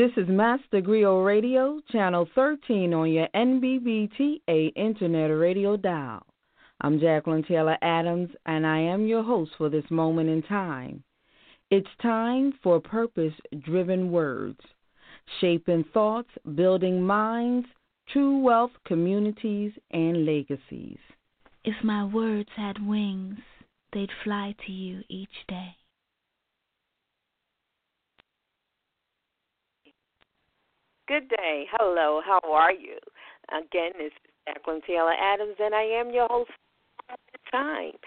This is Master Griot Radio, Channel 13 on your NBBTA Internet Radio dial. I'm Jacqueline Taylor Adams, and I am your host for this moment in time. It's time for purpose driven words, shaping thoughts, building minds, true wealth, communities, and legacies. If my words had wings, they'd fly to you each day. Good day. Hello. How are you? Again, this is Jacqueline Taylor Adams, and I am your host for the time.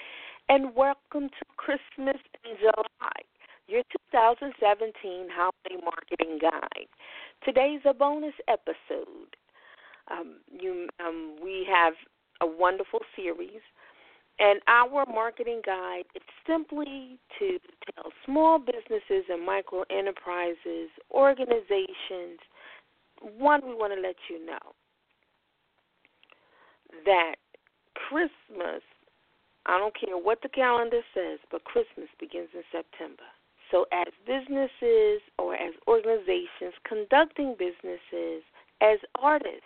And welcome to Christmas in July, your 2017 Holiday Marketing Guide. Today's a bonus episode. Um, you, um, we have a wonderful series, and our marketing guide is simply to tell small businesses and micro enterprises, organizations, one, we want to let you know that Christmas, I don't care what the calendar says, but Christmas begins in September. So, as businesses or as organizations conducting businesses, as artists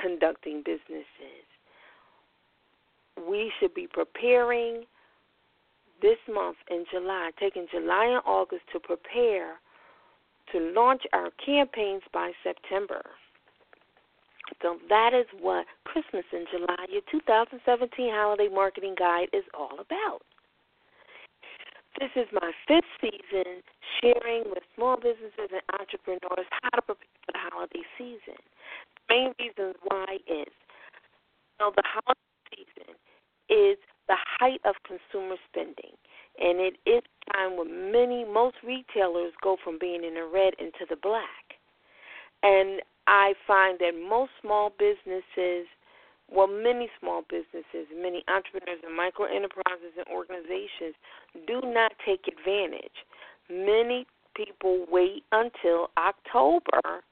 conducting businesses, we should be preparing this month in July, taking July and August to prepare to launch our campaigns by September. So that is what Christmas in July, your 2017 holiday marketing guide is all about. This is my fifth season sharing with small businesses and entrepreneurs how to prepare for the holiday season. The main reason why is you know, the holiday season is the height of consumer spending and it is a time when many most retailers go from being in the red into the black. And I find that most small businesses, well, many small businesses, many entrepreneurs and micro enterprises and organizations do not take advantage. Many people wait until October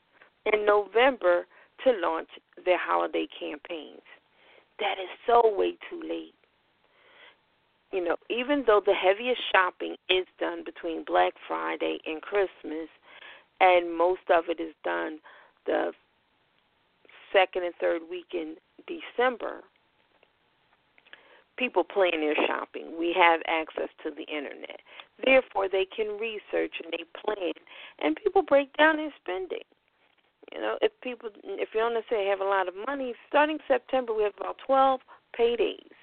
and November to launch their holiday campaigns. That is so way too late you know, even though the heaviest shopping is done between Black Friday and Christmas, and most of it is done the second and third week in December, people plan their shopping. We have access to the internet. Therefore, they can research and they plan, and people break down their spending. You know, if people, if you to say have a lot of money, starting September, we have about 12 paydays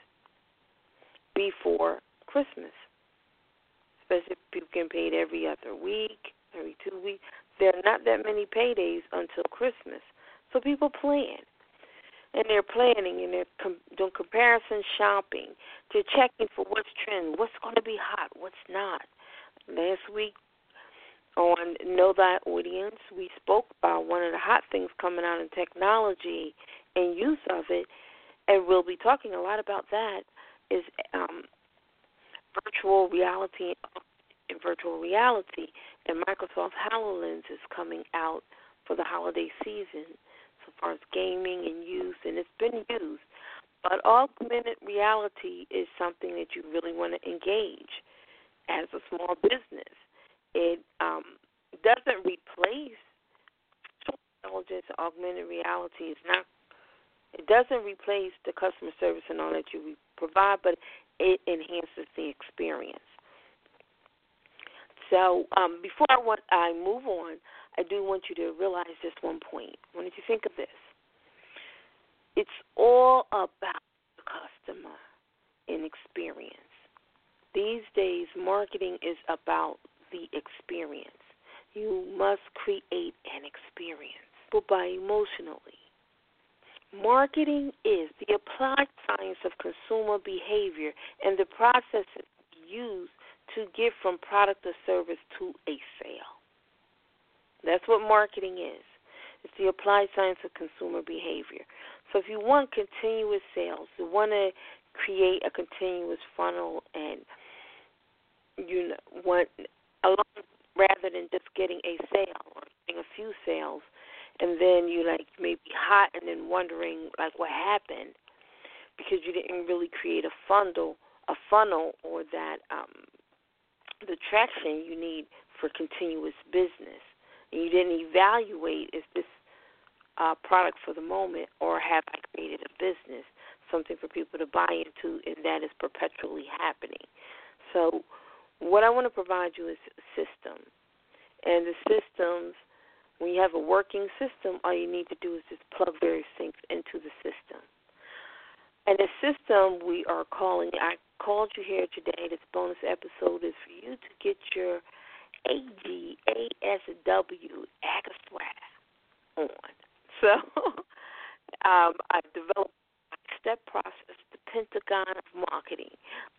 before Christmas. Especially if people get paid every other week, every two weeks. There are not that many paydays until Christmas. So people plan. And they're planning and they're com- doing comparison shopping. They're checking for what's trend, what's going to be hot, what's not. Last week on Know Thy Audience, we spoke about one of the hot things coming out in technology and use of it, and we'll be talking a lot about that is um, virtual reality and virtual reality, and Microsoft HoloLens is coming out for the holiday season so far as gaming and use, and it's been used. But augmented reality is something that you really want to engage as a small business. It um, doesn't replace intelligence. Augmented reality is not It doesn't replace the customer service and all that you provide, but it enhances the experience. So um, before I, want, I move on, I do want you to realize just one point. When you think of this, it's all about the customer and experience. These days, marketing is about the experience. You must create an experience, but by emotionally. Marketing is the applied science of consumer behavior and the processes used to get from product or service to a sale. That's what marketing is. It's the applied science of consumer behavior. So if you want continuous sales, you want to create a continuous funnel and you want along rather than just getting a sale or getting a few sales and then you like maybe hot and then wondering like what happened because you didn't really create a funnel a funnel or that um the traction you need for continuous business. And you didn't evaluate is this uh, product for the moment or have I created a business something for people to buy into and that is perpetually happening. So what I want to provide you is a system. And the systems when you have a working system, all you need to do is just plug various things into the system. And the system we are calling, I called you here today, this bonus episode is for you to get your AGASW AGASWAG on. So um, I developed a step process, the Pentagon of Marketing.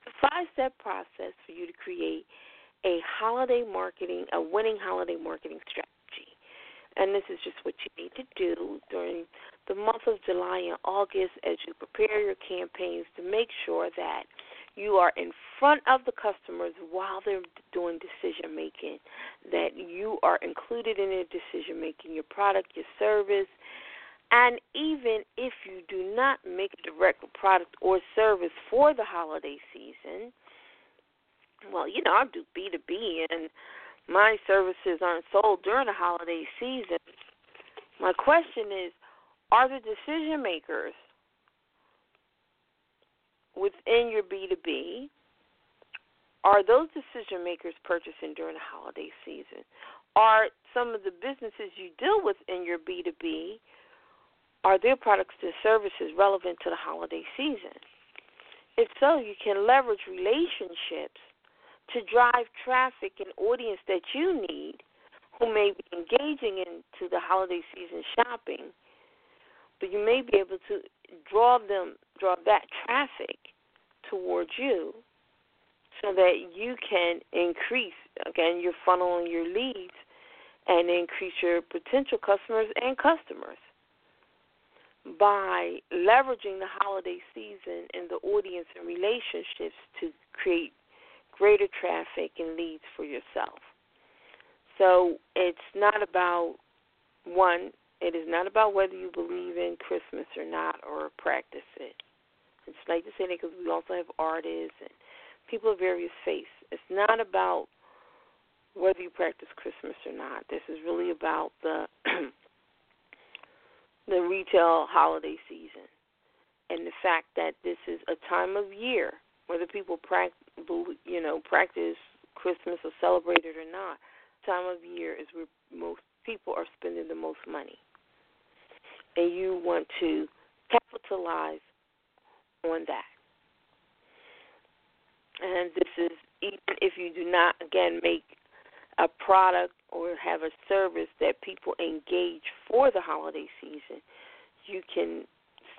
The five step process for you to create a holiday marketing, a winning holiday marketing strategy. And this is just what you need to do during the month of July and August as you prepare your campaigns to make sure that you are in front of the customers while they're doing decision making, that you are included in their decision making, your product, your service. And even if you do not make a direct product or service for the holiday season, well, you know, I do B2B and my services aren't sold during the holiday season. My question is are the decision makers within your B2B are those decision makers purchasing during the holiday season? Are some of the businesses you deal with in your B2B are their products and services relevant to the holiday season? If so, you can leverage relationships to drive traffic and audience that you need who may be engaging into the holiday season shopping, but you may be able to draw them draw that traffic towards you so that you can increase again your funnel and your leads and increase your potential customers and customers by leveraging the holiday season and the audience and relationships to create greater traffic and leads for yourself. So it's not about one, it is not about whether you believe in Christmas or not or practice it. It's like to say that because we also have artists and people of various faiths. It's not about whether you practice Christmas or not. This is really about the the retail holiday season and the fact that this is a time of year whether people practice, you know, practice Christmas or celebrate it or not, time of year is where most people are spending the most money, and you want to capitalize on that. And this is even if you do not again make a product or have a service that people engage for the holiday season, you can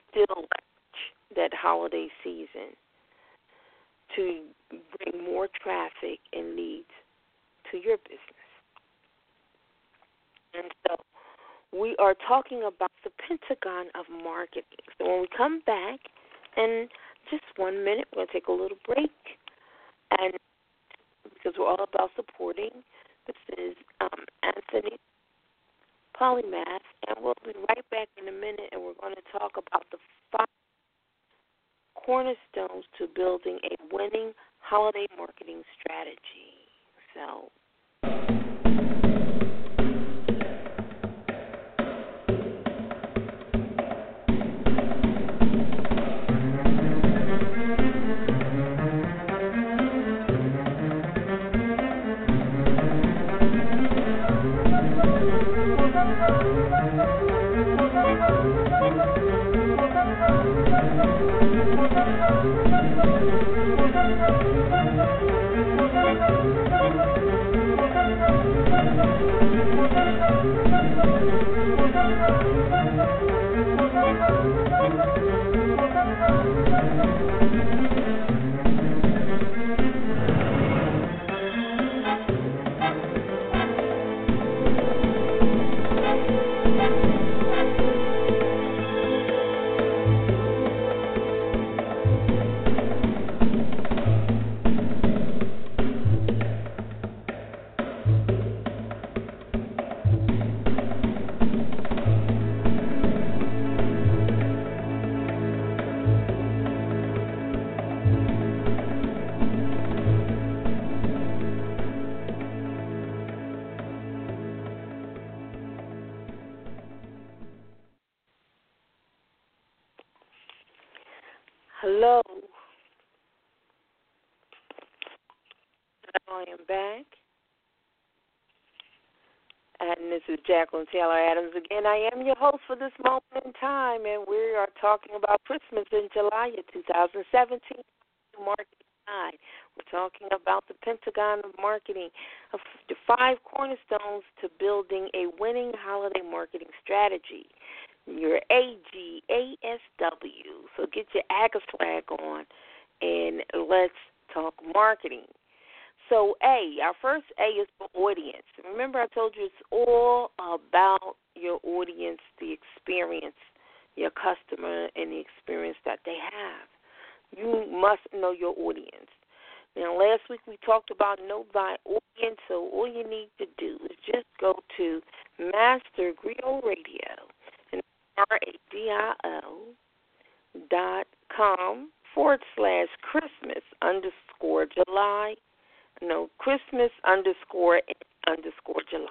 still that holiday season to bring more traffic and leads to your business. And so we are talking about the Pentagon of marketing. So when we come back in just one minute, we're going to take a little break. And because we're all about supporting, this is um, Anthony Polymath, and we'll be right back in a minute, and we're going to talk about the five cornerstones to building a winning holiday marketing strategy. So, Hello. I am back. And this is Jacqueline Taylor Adams again. I am your host for this moment in time, and we are talking about Christmas in July of 2017. Marketing Guide. We're talking about the Pentagon of Marketing, the five cornerstones to building a winning holiday marketing strategy. Your AGASW. So get your AGA flag on, and let's talk marketing. So, A, our first A is for audience. Remember, I told you it's all about your audience, the experience, your customer, and the experience that they have. You must know your audience. Now, last week we talked about know thy audience, so all you need to do is just go to Master Griot Radio, R A D I O dot com forward slash Christmas underscore July no Christmas underscore underscore July.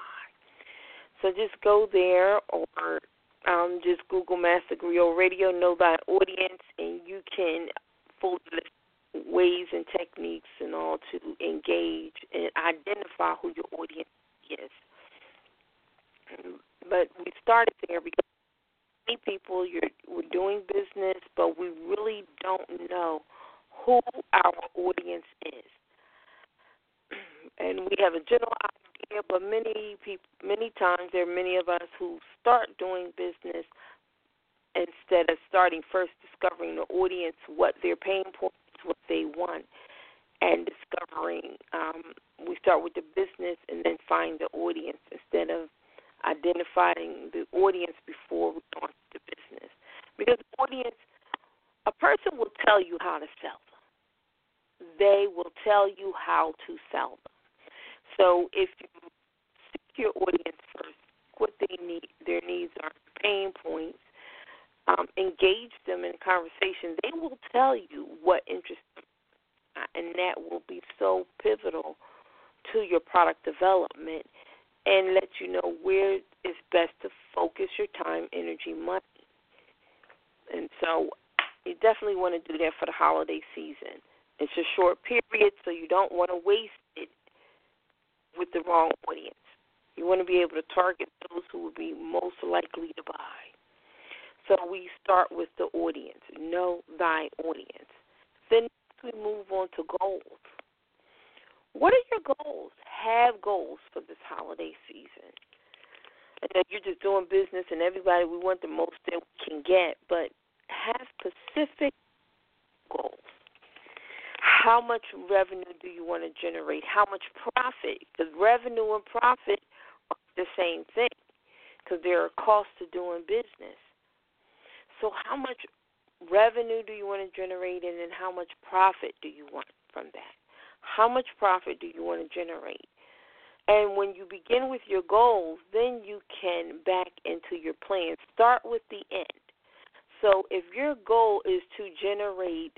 So just go there or um, just Google Master Griot Radio, know thy audience, and you can fully ways and techniques and all to engage and identify who your audience is. But we started there because many people you're we're doing business, but we really don't know who our audience is and we have a general idea, but many people, many times there are many of us who start doing business instead of starting first discovering the audience, what their pain points, what they want, and discovering. Um, we start with the business and then find the audience instead of identifying the audience before we launch the business. Because the audience, a person will tell you how to sell them. They will tell you how to sell them. So if you seek your audience first, what they need, their needs are, pain points, um, engage them in conversation, they will tell you what interests them, uh, and that will be so pivotal to your product development and let you know where it's best to focus your time, energy, money. And so you definitely want to do that for the holiday season. It's a short period, so you don't want to waste it with the wrong audience. You want to be able to target those who will be most likely to buy. So we start with the audience. Know thy audience. Then we move on to goals. What are your goals? Have goals for this holiday season. And that you're just doing business and everybody we want the most that we can get, but have specific goals how much revenue do you want to generate? How much profit? Because revenue and profit are the same thing because there are costs to doing business. So, how much revenue do you want to generate and then how much profit do you want from that? How much profit do you want to generate? And when you begin with your goals, then you can back into your plan. Start with the end. So if your goal is to generate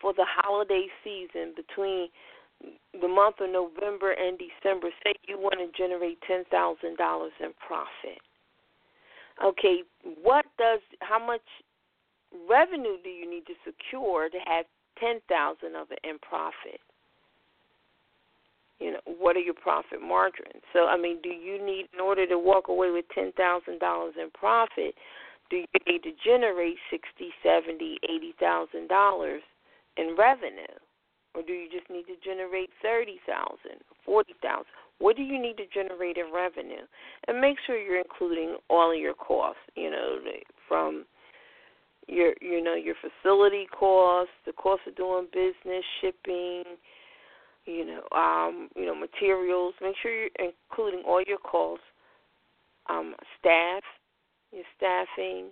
for the holiday season between the month of November and December, say you want to generate $10,000 in profit. Okay, what does how much revenue do you need to secure to have 10,000 of it in profit? You know, what are your profit margins? So, I mean, do you need in order to walk away with $10,000 in profit, do you need to generate sixty, seventy, eighty thousand dollars in revenue? Or do you just need to generate thirty thousand, forty thousand? What do you need to generate in revenue? And make sure you're including all of your costs, you know, from your you know, your facility costs, the cost of doing business, shipping, you know, um, you know, materials. Make sure you're including all your costs, um, staff, your staffing,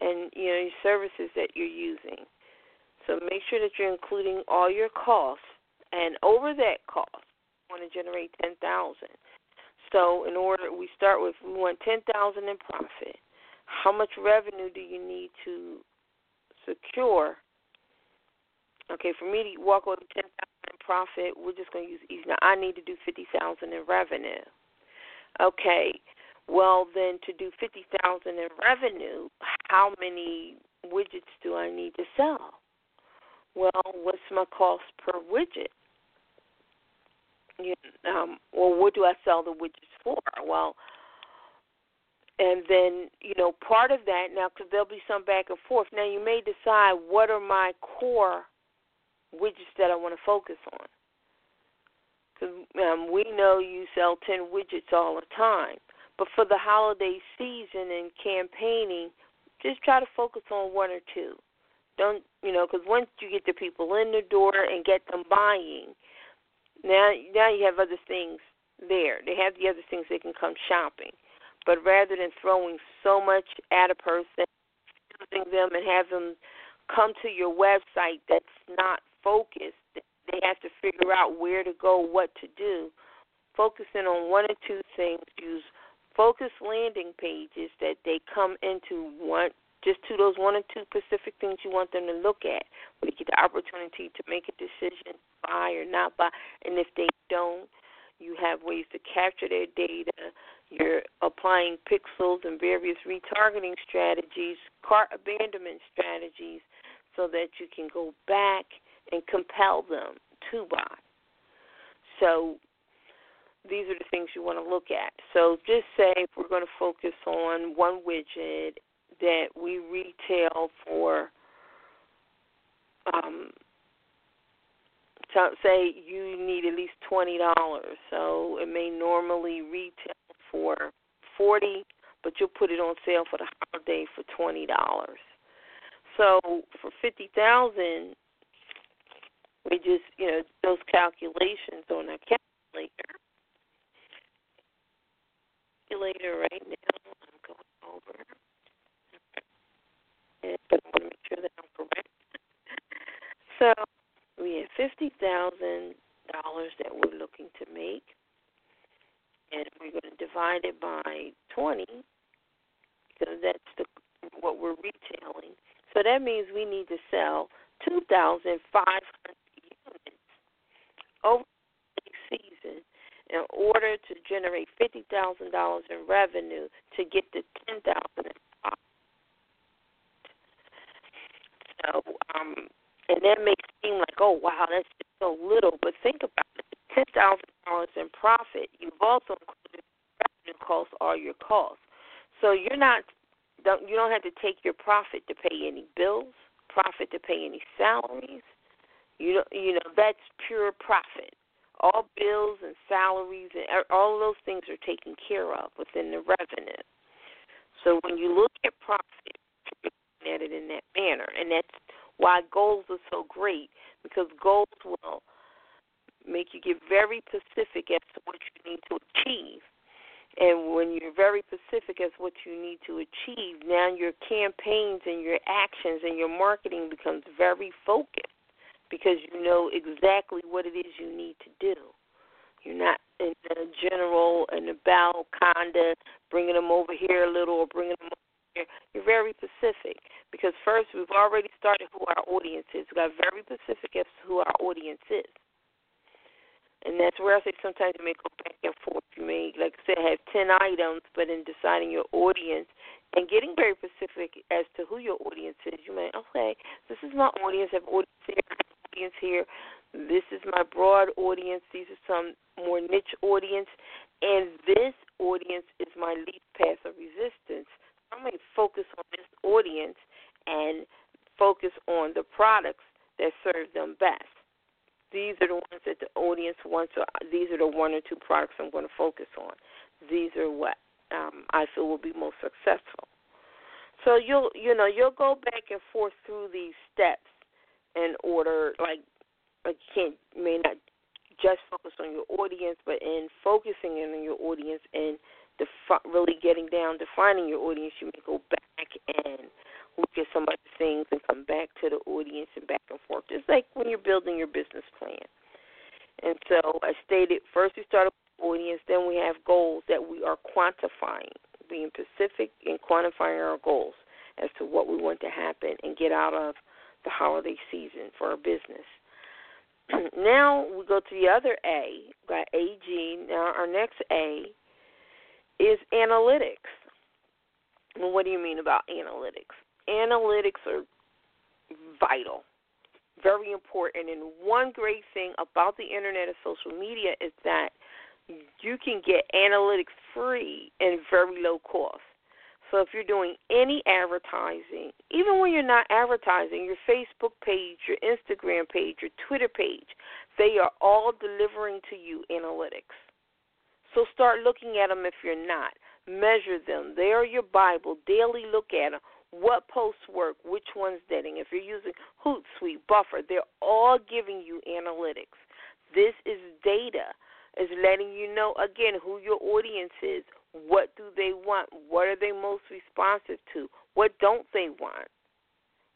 and you know your services that you're using. So make sure that you're including all your costs, and over that cost, you want to generate ten thousand. So in order, we start with we want ten thousand in profit. How much revenue do you need to secure? Okay, for me to walk over ten thousand profit, we're just going to use easy. Now I need to do fifty thousand in revenue. Okay, well then to do fifty thousand in revenue, how many widgets do I need to sell? Well, what's my cost per widget? You, um, or what do I sell the widgets for? Well, and then you know part of that now because there'll be some back and forth. Now you may decide what are my core widgets that I want to focus on. Because um, we know you sell ten widgets all the time, but for the holiday season and campaigning, just try to focus on one or two. Don't you know? Because once you get the people in the door and get them buying, now now you have other things there. They have the other things they can come shopping. But rather than throwing so much at a person, using them and have them come to your website that's not focused, they have to figure out where to go, what to do. Focusing on one or two things, use focused landing pages that they come into one just to those one or two specific things you want them to look at. Where they get the opportunity to make a decision, buy or not buy. And if they don't, you have ways to capture their data. You're applying pixels and various retargeting strategies, cart abandonment strategies, so that you can go back and compel them to buy. So these are the things you want to look at. So just say if we're going to focus on one widget that we retail for um say you need at least twenty dollars. So it may normally retail for forty, but you'll put it on sale for the holiday for twenty dollars. So for fifty thousand, we just you know those calculations on a calculator. Calculator right now. I'm going over, and I want to make sure that I'm correct. So we have fifty thousand dollars that we're looking to make, and we're going to divide it by twenty because that's the what we're retailing. So that means we need to sell two thousand five hundred units over the season in order to generate fifty thousand dollars in revenue to get to ten thousand. So um, and that may seem like, oh wow, that's just so little, but think about it. Ten thousand dollars in profit, you've also included revenue costs are your costs. So you're not don't you don't have to take your profit to pay any bills, profit to pay any salaries. You know you know that's pure profit. All bills and salaries and er, all of those things are taken care of within the revenue. So when you look at profit, you're looking at it in that manner, and that's why goals are so great because goals will make you get very specific as to what you need to achieve. And when you're very specific as what you need to achieve, now your campaigns and your actions and your marketing becomes very focused because you know exactly what it is you need to do. You're not in the general and about kind of bringing them over here a little or bringing them over here. you're very specific because first we've already started who our audience is. We got very specific as to who our audience is. And that's where I say sometimes you may go back and forth. You may, like I said, have 10 items, but in deciding your audience and getting very specific as to who your audience is, you may, okay, this is my audience. I have audience here, audience here. This is my broad audience. These are some more niche audience. And this audience is my least path of resistance. Going to focus on this audience and focus on the products that serve them best. These are the ones that the audience wants. So these are the one or two products I'm going to focus on. These are what um, I feel will be most successful. So you'll you know you'll go back and forth through these steps in order like you can't may not just focus on your audience, but in focusing in on your audience and defi- really getting down, defining your audience, you may go back and look at some other things and come back to the audience and back and forth. Just like when you're building your business plan. And so I stated first we start with audience, then we have goals that we are quantifying, being specific and quantifying our goals as to what we want to happen and get out of the holiday season for our business. now we go to the other A, got AG. Now our next A is analytics. Well, what do you mean about analytics? Analytics are vital, very important. And one great thing about the internet and social media is that you can get analytics free and very low cost. So if you're doing any advertising, even when you're not advertising, your Facebook page, your Instagram page, your Twitter page, they are all delivering to you analytics. So start looking at them if you're not. Measure them. They are your Bible. Daily look at them. What posts work? Which ones didn't? If you're using Hootsuite, Buffer, they're all giving you analytics. This is data. Is letting you know again who your audience is, what do they want? What are they most responsive to? What don't they want?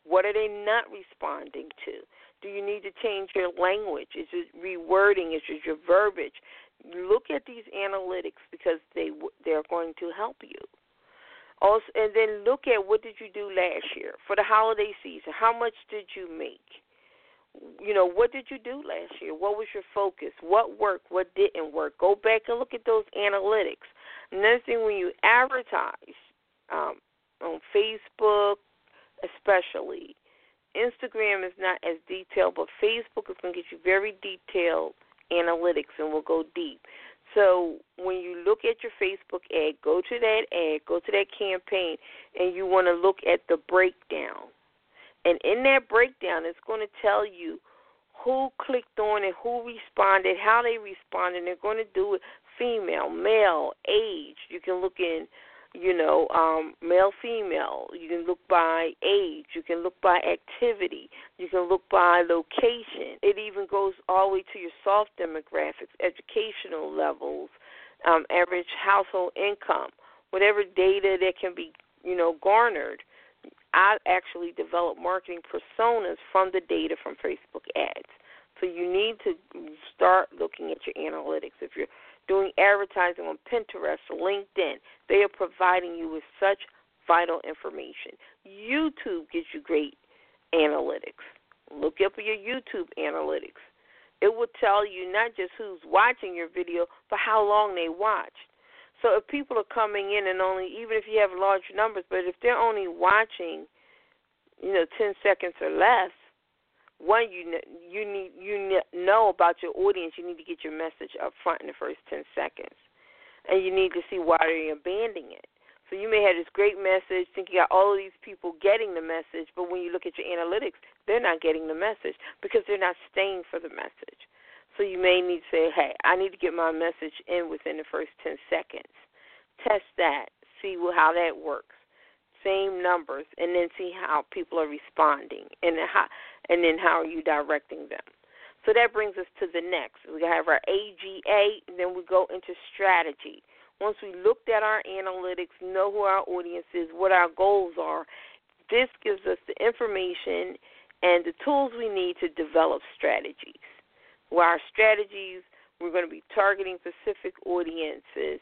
What are they not responding to? Do you need to change your language? Is it rewording? Is it your verbiage? Look at these analytics because they they're going to help you. Also, and then look at what did you do last year for the holiday season? How much did you make? you know, what did you do last year? What was your focus? What worked? What didn't work? Go back and look at those analytics. Another thing, when you advertise um, on Facebook, especially, Instagram is not as detailed, but Facebook is going to get you very detailed analytics and will go deep. So when you look at your Facebook ad, go to that ad, go to that campaign, and you want to look at the breakdown and in that breakdown, it's going to tell you who clicked on it, who responded, how they responded. They're going to do it female, male, age. You can look in, you know, um, male, female. You can look by age. You can look by activity. You can look by location. It even goes all the way to your soft demographics, educational levels, um, average household income, whatever data that can be, you know, garnered I actually develop marketing personas from the data from Facebook ads. So you need to start looking at your analytics. If you're doing advertising on Pinterest LinkedIn, they are providing you with such vital information. YouTube gives you great analytics. Look up your YouTube analytics. It will tell you not just who's watching your video, but how long they watched. So if people are coming in and only, even if you have large numbers, but if they're only watching, you know, ten seconds or less, one you you need you know about your audience. You need to get your message up front in the first ten seconds, and you need to see why they're abandoning it. So you may have this great message, think you got all of these people getting the message, but when you look at your analytics, they're not getting the message because they're not staying for the message. So you may need to say, hey, I need to get my message in within the first 10 seconds. Test that, see how that works. Same numbers, and then see how people are responding, and how, and then how are you directing them. So that brings us to the next. We have our AGA, and then we go into strategy. Once we looked at our analytics, know who our audience is, what our goals are, this gives us the information and the tools we need to develop strategies where our strategies, we're going to be targeting specific audiences.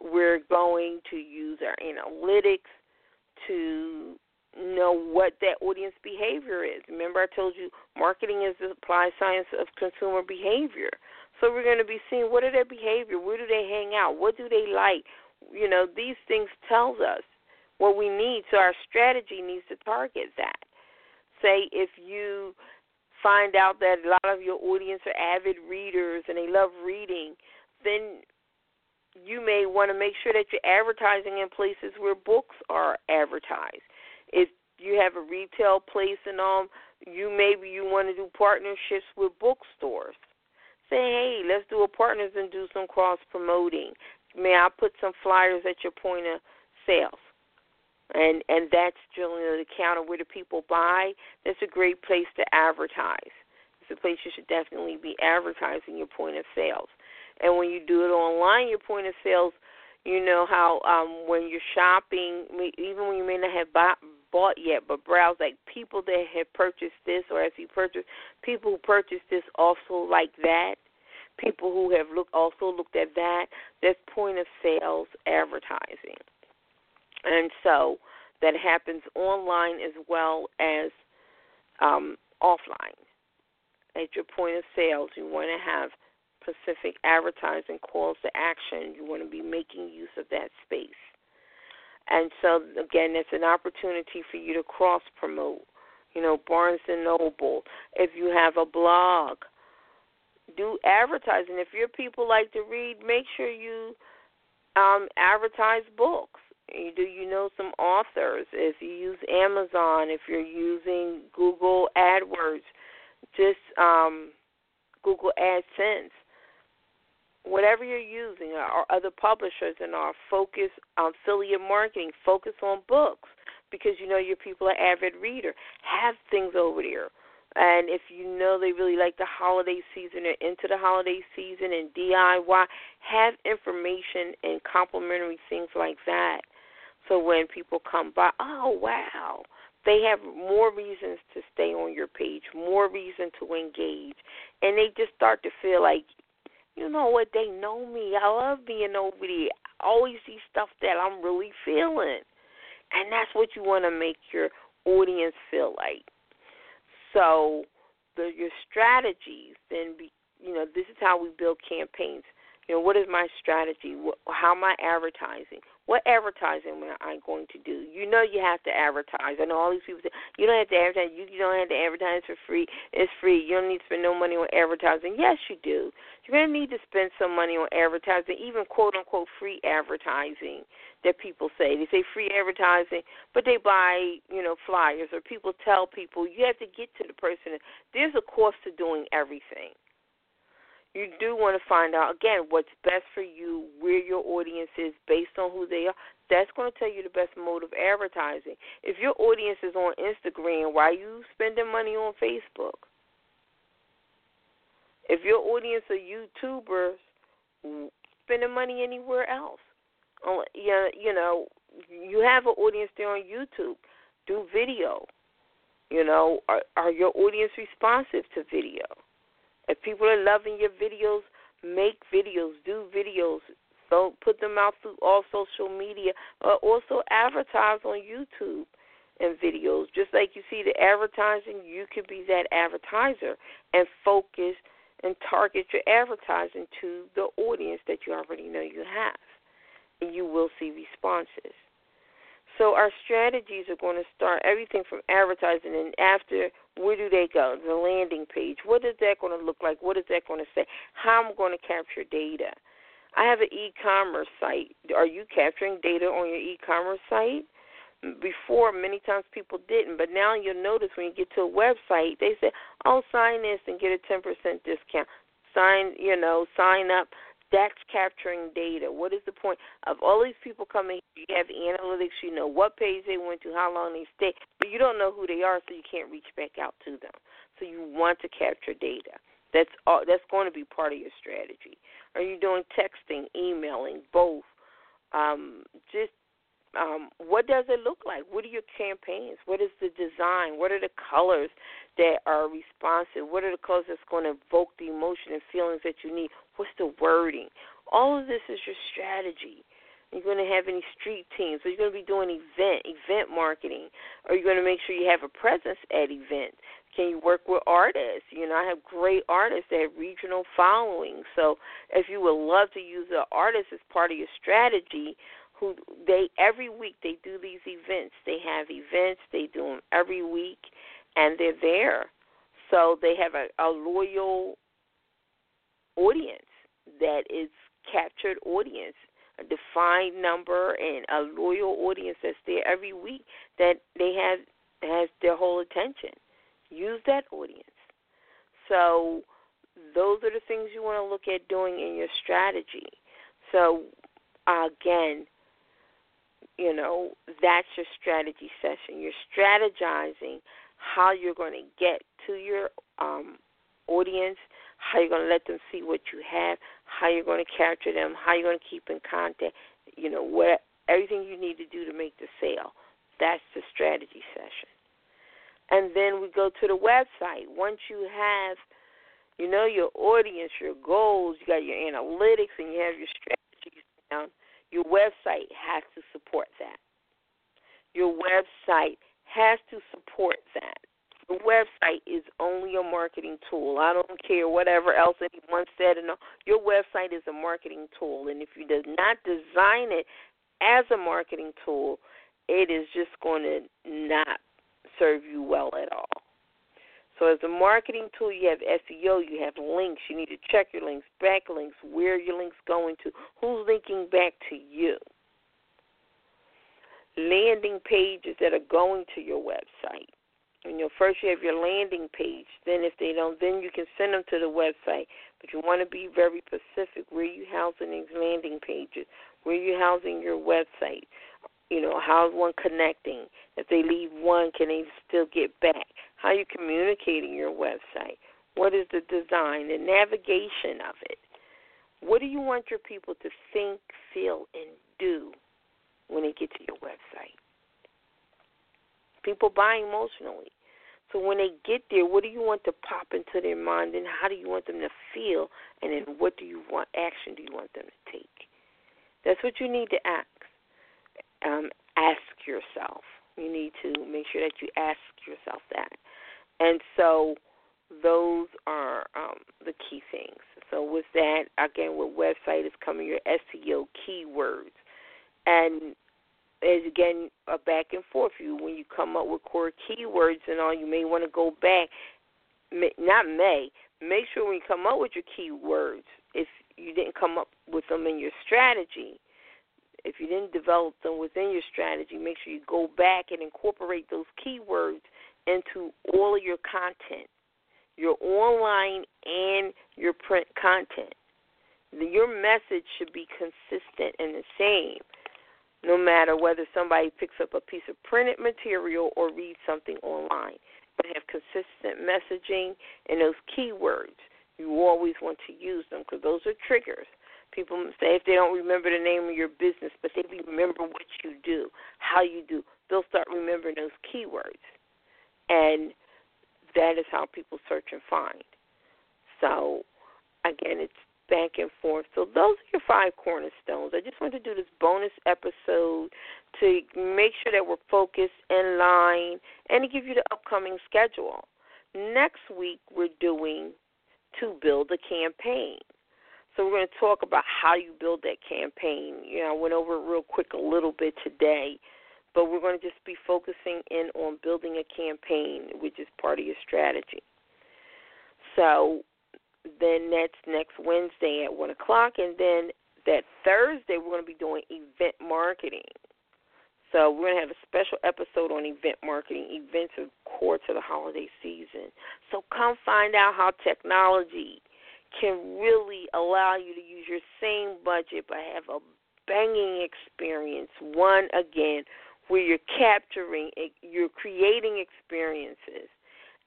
We're going to use our analytics to know what that audience behavior is. Remember, I told you marketing is the applied science of consumer behavior. So we're going to be seeing what are their behavior, where do they hang out, what do they like. You know, these things tells us what we need. So our strategy needs to target that. Say if you find out that a lot of your audience are avid readers and they love reading, then you may want to make sure that you're advertising in places where books are advertised. If you have a retail place and um you maybe you want to do partnerships with bookstores. Say, hey, let's do a partners and do some cross promoting. May I put some flyers at your point of sales? and and that's generally the counter where the people buy. That's a great place to advertise. It's a place you should definitely be advertising your point of sales. And when you do it online, your point of sales, you know how um when you're shopping, even when you may not have bought bought yet, but browse like people that have purchased this, or as you purchased, people who purchased this also like that. People who have looked also looked at that. That's point of sales advertising. And so that happens online as well as um, offline. At your point of sales, you want to have specific advertising calls to action. You want to be making use of that space. And so again, it's an opportunity for you to cross promote. You know, Barnes and Noble. If you have a blog, do advertising. If your people like to read, make sure you um, advertise books. Do you know some authors? If you use Amazon, if you're using Google AdWords, just um, Google AdSense, whatever you're using, or other publishers and our focus on affiliate marketing, focus on books because you know your people are avid reader. Have things over there. And if you know they really like the holiday season or into the holiday season and DIY, have information and complimentary things like that. So when people come by, oh wow, they have more reasons to stay on your page, more reason to engage, and they just start to feel like, you know what, they know me. I love being over there. I always see stuff that I'm really feeling, and that's what you want to make your audience feel like. So the your strategies then be you know this is how we build campaigns. You know what is my strategy? How am I advertising? What advertising am I going to do? You know you have to advertise. I know all these people say you don't have to advertise. You, you don't have to advertise for free. It's free. You don't need to spend no money on advertising. Yes, you do. You're going to need to spend some money on advertising, even quote unquote free advertising that people say. They say free advertising, but they buy you know flyers or people tell people you have to get to the person. There's a cost to doing everything you do want to find out again what's best for you, where your audience is based on who they are. That's going to tell you the best mode of advertising. If your audience is on Instagram, why are you spending money on Facebook? If your audience are YouTubers, spending money anywhere else. Oh, you know, you have an audience there on YouTube. Do video. You know, are, are your audience responsive to video? If people are loving your videos, make videos, do videos. Don't put them out through all social media. Or also advertise on YouTube and videos. Just like you see the advertising, you could be that advertiser and focus and target your advertising to the audience that you already know you have. And you will see responses. So our strategies are going to start everything from advertising and after where do they go? The landing page. What is that going to look like? What is that going to say? How am I going to capture data? I have an e-commerce site. Are you capturing data on your e-commerce site? Before, many times people didn't, but now you'll notice when you get to a website, they say, "Oh, sign this and get a ten percent discount." Sign, you know, sign up that's capturing data. What is the point of all these people coming? You have analytics. You know what page they went to, how long they stayed, but you don't know who they are, so you can't reach back out to them. So you want to capture data. That's all, that's going to be part of your strategy. Are you doing texting, emailing, both? Um, just um, what does it look like? What are your campaigns? What is the design? What are the colors that are responsive? What are the colors that's going to evoke the emotion and feelings that you need? What's the wording? All of this is your strategy. Are you going to have any street teams? Are you going to be doing event event marketing? Are you going to make sure you have a presence at events? Can you work with artists? You know, I have great artists that have regional following. So if you would love to use an artist as part of your strategy, who they every week they do these events. They have events. They do them every week, and they're there. So they have a, a loyal audience that is captured audience, a defined number, and a loyal audience that's there every week that they have has their whole attention. Use that audience. So those are the things you want to look at doing in your strategy. So again, you know, that's your strategy session. You're strategizing how you're going to get to your um, audience, how you're going to let them see what you have, how you're going to capture them, how you're going to keep in contact, you know, what everything you need to do to make the sale. That's the strategy session. And then we go to the website. Once you have, you know, your audience, your goals, you got your analytics, and you have your strategies down your website has to support that. Your website has to support that. The website is only a marketing tool. I don't care whatever else anyone said. No, your website is a marketing tool, and if you do not design it as a marketing tool, it is just going to not serve you well at all. So, as a marketing tool, you have SEO, you have links. You need to check your links, backlinks, where your links going to, who's linking back to you. Landing pages that are going to your website. You know, first you have your landing page. Then, if they don't, then you can send them to the website. But you want to be very specific. Where you housing these landing pages? Where you housing your website? You know, how's one connecting? If they leave one, can they still get back? How are you communicating your website? What is the design, the navigation of it? What do you want your people to think, feel, and do when they get to your website? People buy emotionally. So when they get there, what do you want to pop into their mind, and how do you want them to feel, and then what do you want action do you want them to take? That's what you need to ask. Um, ask yourself. You need to make sure that you ask yourself that. And so those are um, the key things. So with that, again, with website is coming your SEO keywords, and as again a back and forth. You when you come up with core keywords and all, you may want to go back. Not may make sure when you come up with your keywords, if you didn't come up with them in your strategy, if you didn't develop them within your strategy, make sure you go back and incorporate those keywords into all of your content, your online and your print content. Your message should be consistent and the same, no matter whether somebody picks up a piece of printed material or reads something online. But have consistent messaging and those keywords. You always want to use them because those are triggers. People say if they don't remember the name of your business, but they remember what you do, how you do, they'll start remembering those keywords and that is how people search and find. So, again, it's back and forth. So, those are your five cornerstones. I just wanted to do this bonus episode to make sure that we're focused in line and to give you the upcoming schedule. Next week, we're doing to build a campaign. So we're going to talk about how you build that campaign. You know, I went over it real quick a little bit today but we're going to just be focusing in on building a campaign, which is part of your strategy. So then that's next Wednesday at 1 o'clock, and then that Thursday we're going to be doing event marketing. So we're going to have a special episode on event marketing. Events are core to the holiday season. So come find out how technology can really allow you to use your same budget but have a banging experience. One again where you're capturing, you're creating experiences,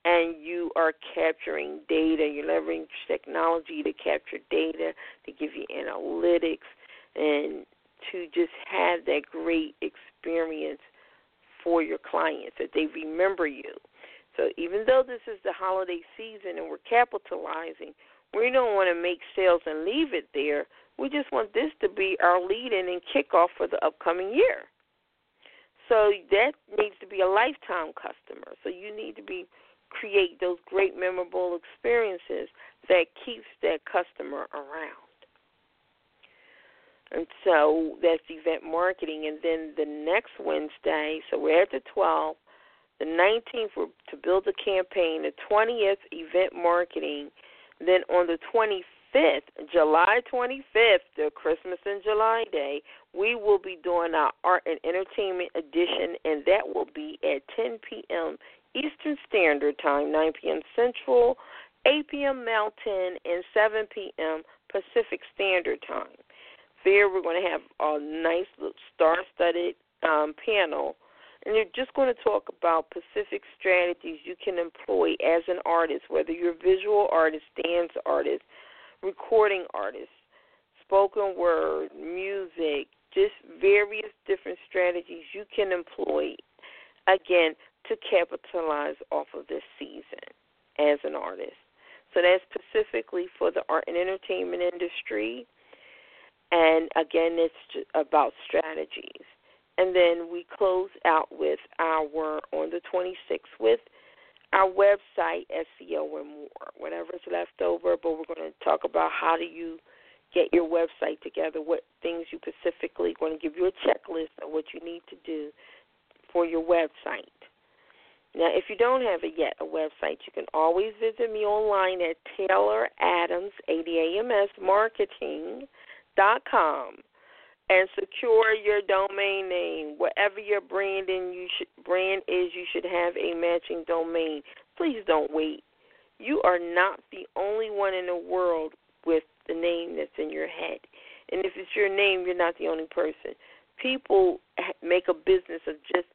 and you are capturing data. You're leveraging technology to capture data, to give you analytics, and to just have that great experience for your clients, that they remember you. So even though this is the holiday season and we're capitalizing, we don't want to make sales and leave it there. We just want this to be our lead in and kickoff for the upcoming year. So that needs to be a lifetime customer. So you need to be create those great memorable experiences that keeps that customer around. And so that's event marketing. And then the next Wednesday, so we're at the 12th, the 19th, we're to build a campaign, the 20th, event marketing. Then on the 25th, July 25th, the Christmas and July Day, we will be doing our art and entertainment edition, and that will be at 10 p.m. Eastern Standard Time, 9 p.m. Central, 8 p.m. Mountain, and 7 p.m. Pacific Standard Time. There, we're going to have a nice little star-studded um, panel, and they're just going to talk about Pacific strategies you can employ as an artist, whether you're a visual artist, dance artist, recording artists, spoken word, music, just various different strategies you can employ, again, to capitalize off of this season as an artist. So that's specifically for the art and entertainment industry. And again, it's about strategies. And then we close out with our on the 26th with our website, SEO and more, whatever's left over. But we're going to talk about how do you get your website together, what things you specifically going to give you a checklist of what you need to do for your website. Now, if you don't have it yet, a website, you can always visit me online at Taylor Adams, A-D-A-M-S, marketing.com and secure your domain name. Whatever your branding you should, brand is, you should have a matching domain. Please don't wait. You are not the only one in the world with the name that's in your head. And if it's your name, you're not the only person. People make a business of just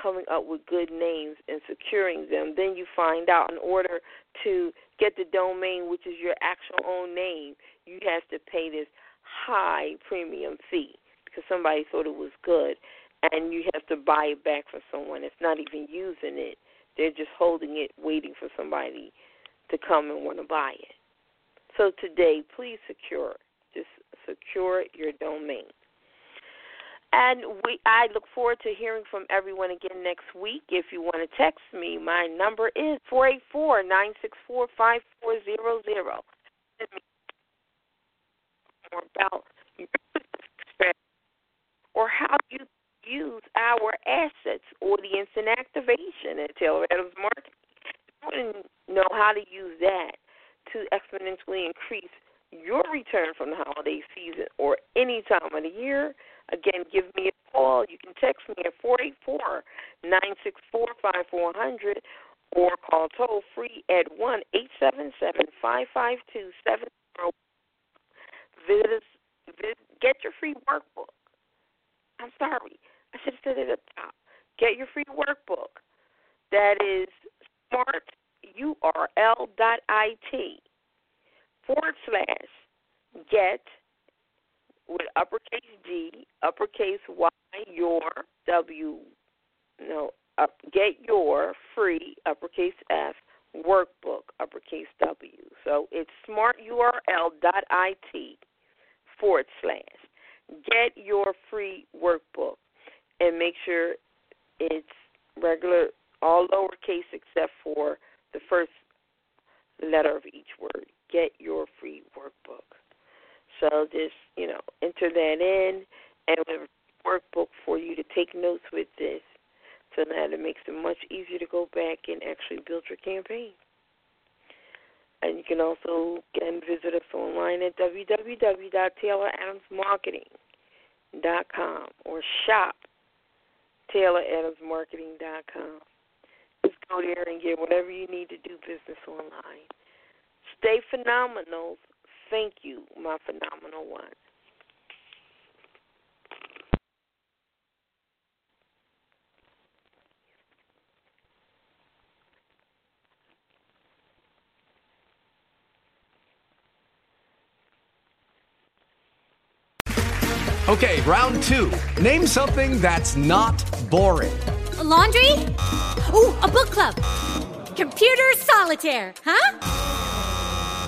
coming up with good names and securing them. Then you find out in order to get the domain, which is your actual own name, you have to pay this high premium fee because somebody thought it was good, and you have to buy it back from someone that's not even using it. They're just holding it, waiting for somebody to come and want to buy it. So today, please secure, just secure your domain. And we, I look forward to hearing from everyone again next week. If you want to text me, my number is four eight four nine six four five four zero zero. More about or how you use our assets, audience and activation at Taylor Adams Marketing. You want to know how to use that to exponentially increase your return from the holiday season or any time of the year Again, give me a call. You can text me at four eight four nine six four five four hundred or call toll free at one eight seven seven five five two seven zero. Visit us. Visit, get your free workbook. I'm sorry, I should have said it the top. Get your free workbook. That is smarturl.it forward slash get with uppercase G, uppercase Y, your W, no, up, get your free uppercase F workbook, uppercase W. So it's smarturl.it forward slash. Get your free workbook and make sure it's regular, all lowercase except for the first letter of each word. Get your free workbook. So just, you know, enter that in and we have a workbook for you to take notes with this so that it makes it much easier to go back and actually build your campaign. And you can also again visit us online at www.tayloradamsmarketing.com or shop tayloradamsmarketing.com. Just go there and get whatever you need to do business online. Stay phenomenal Thank you, my phenomenal one. Okay, round two. Name something that's not boring. A laundry? Ooh, a book club. Computer solitaire, huh?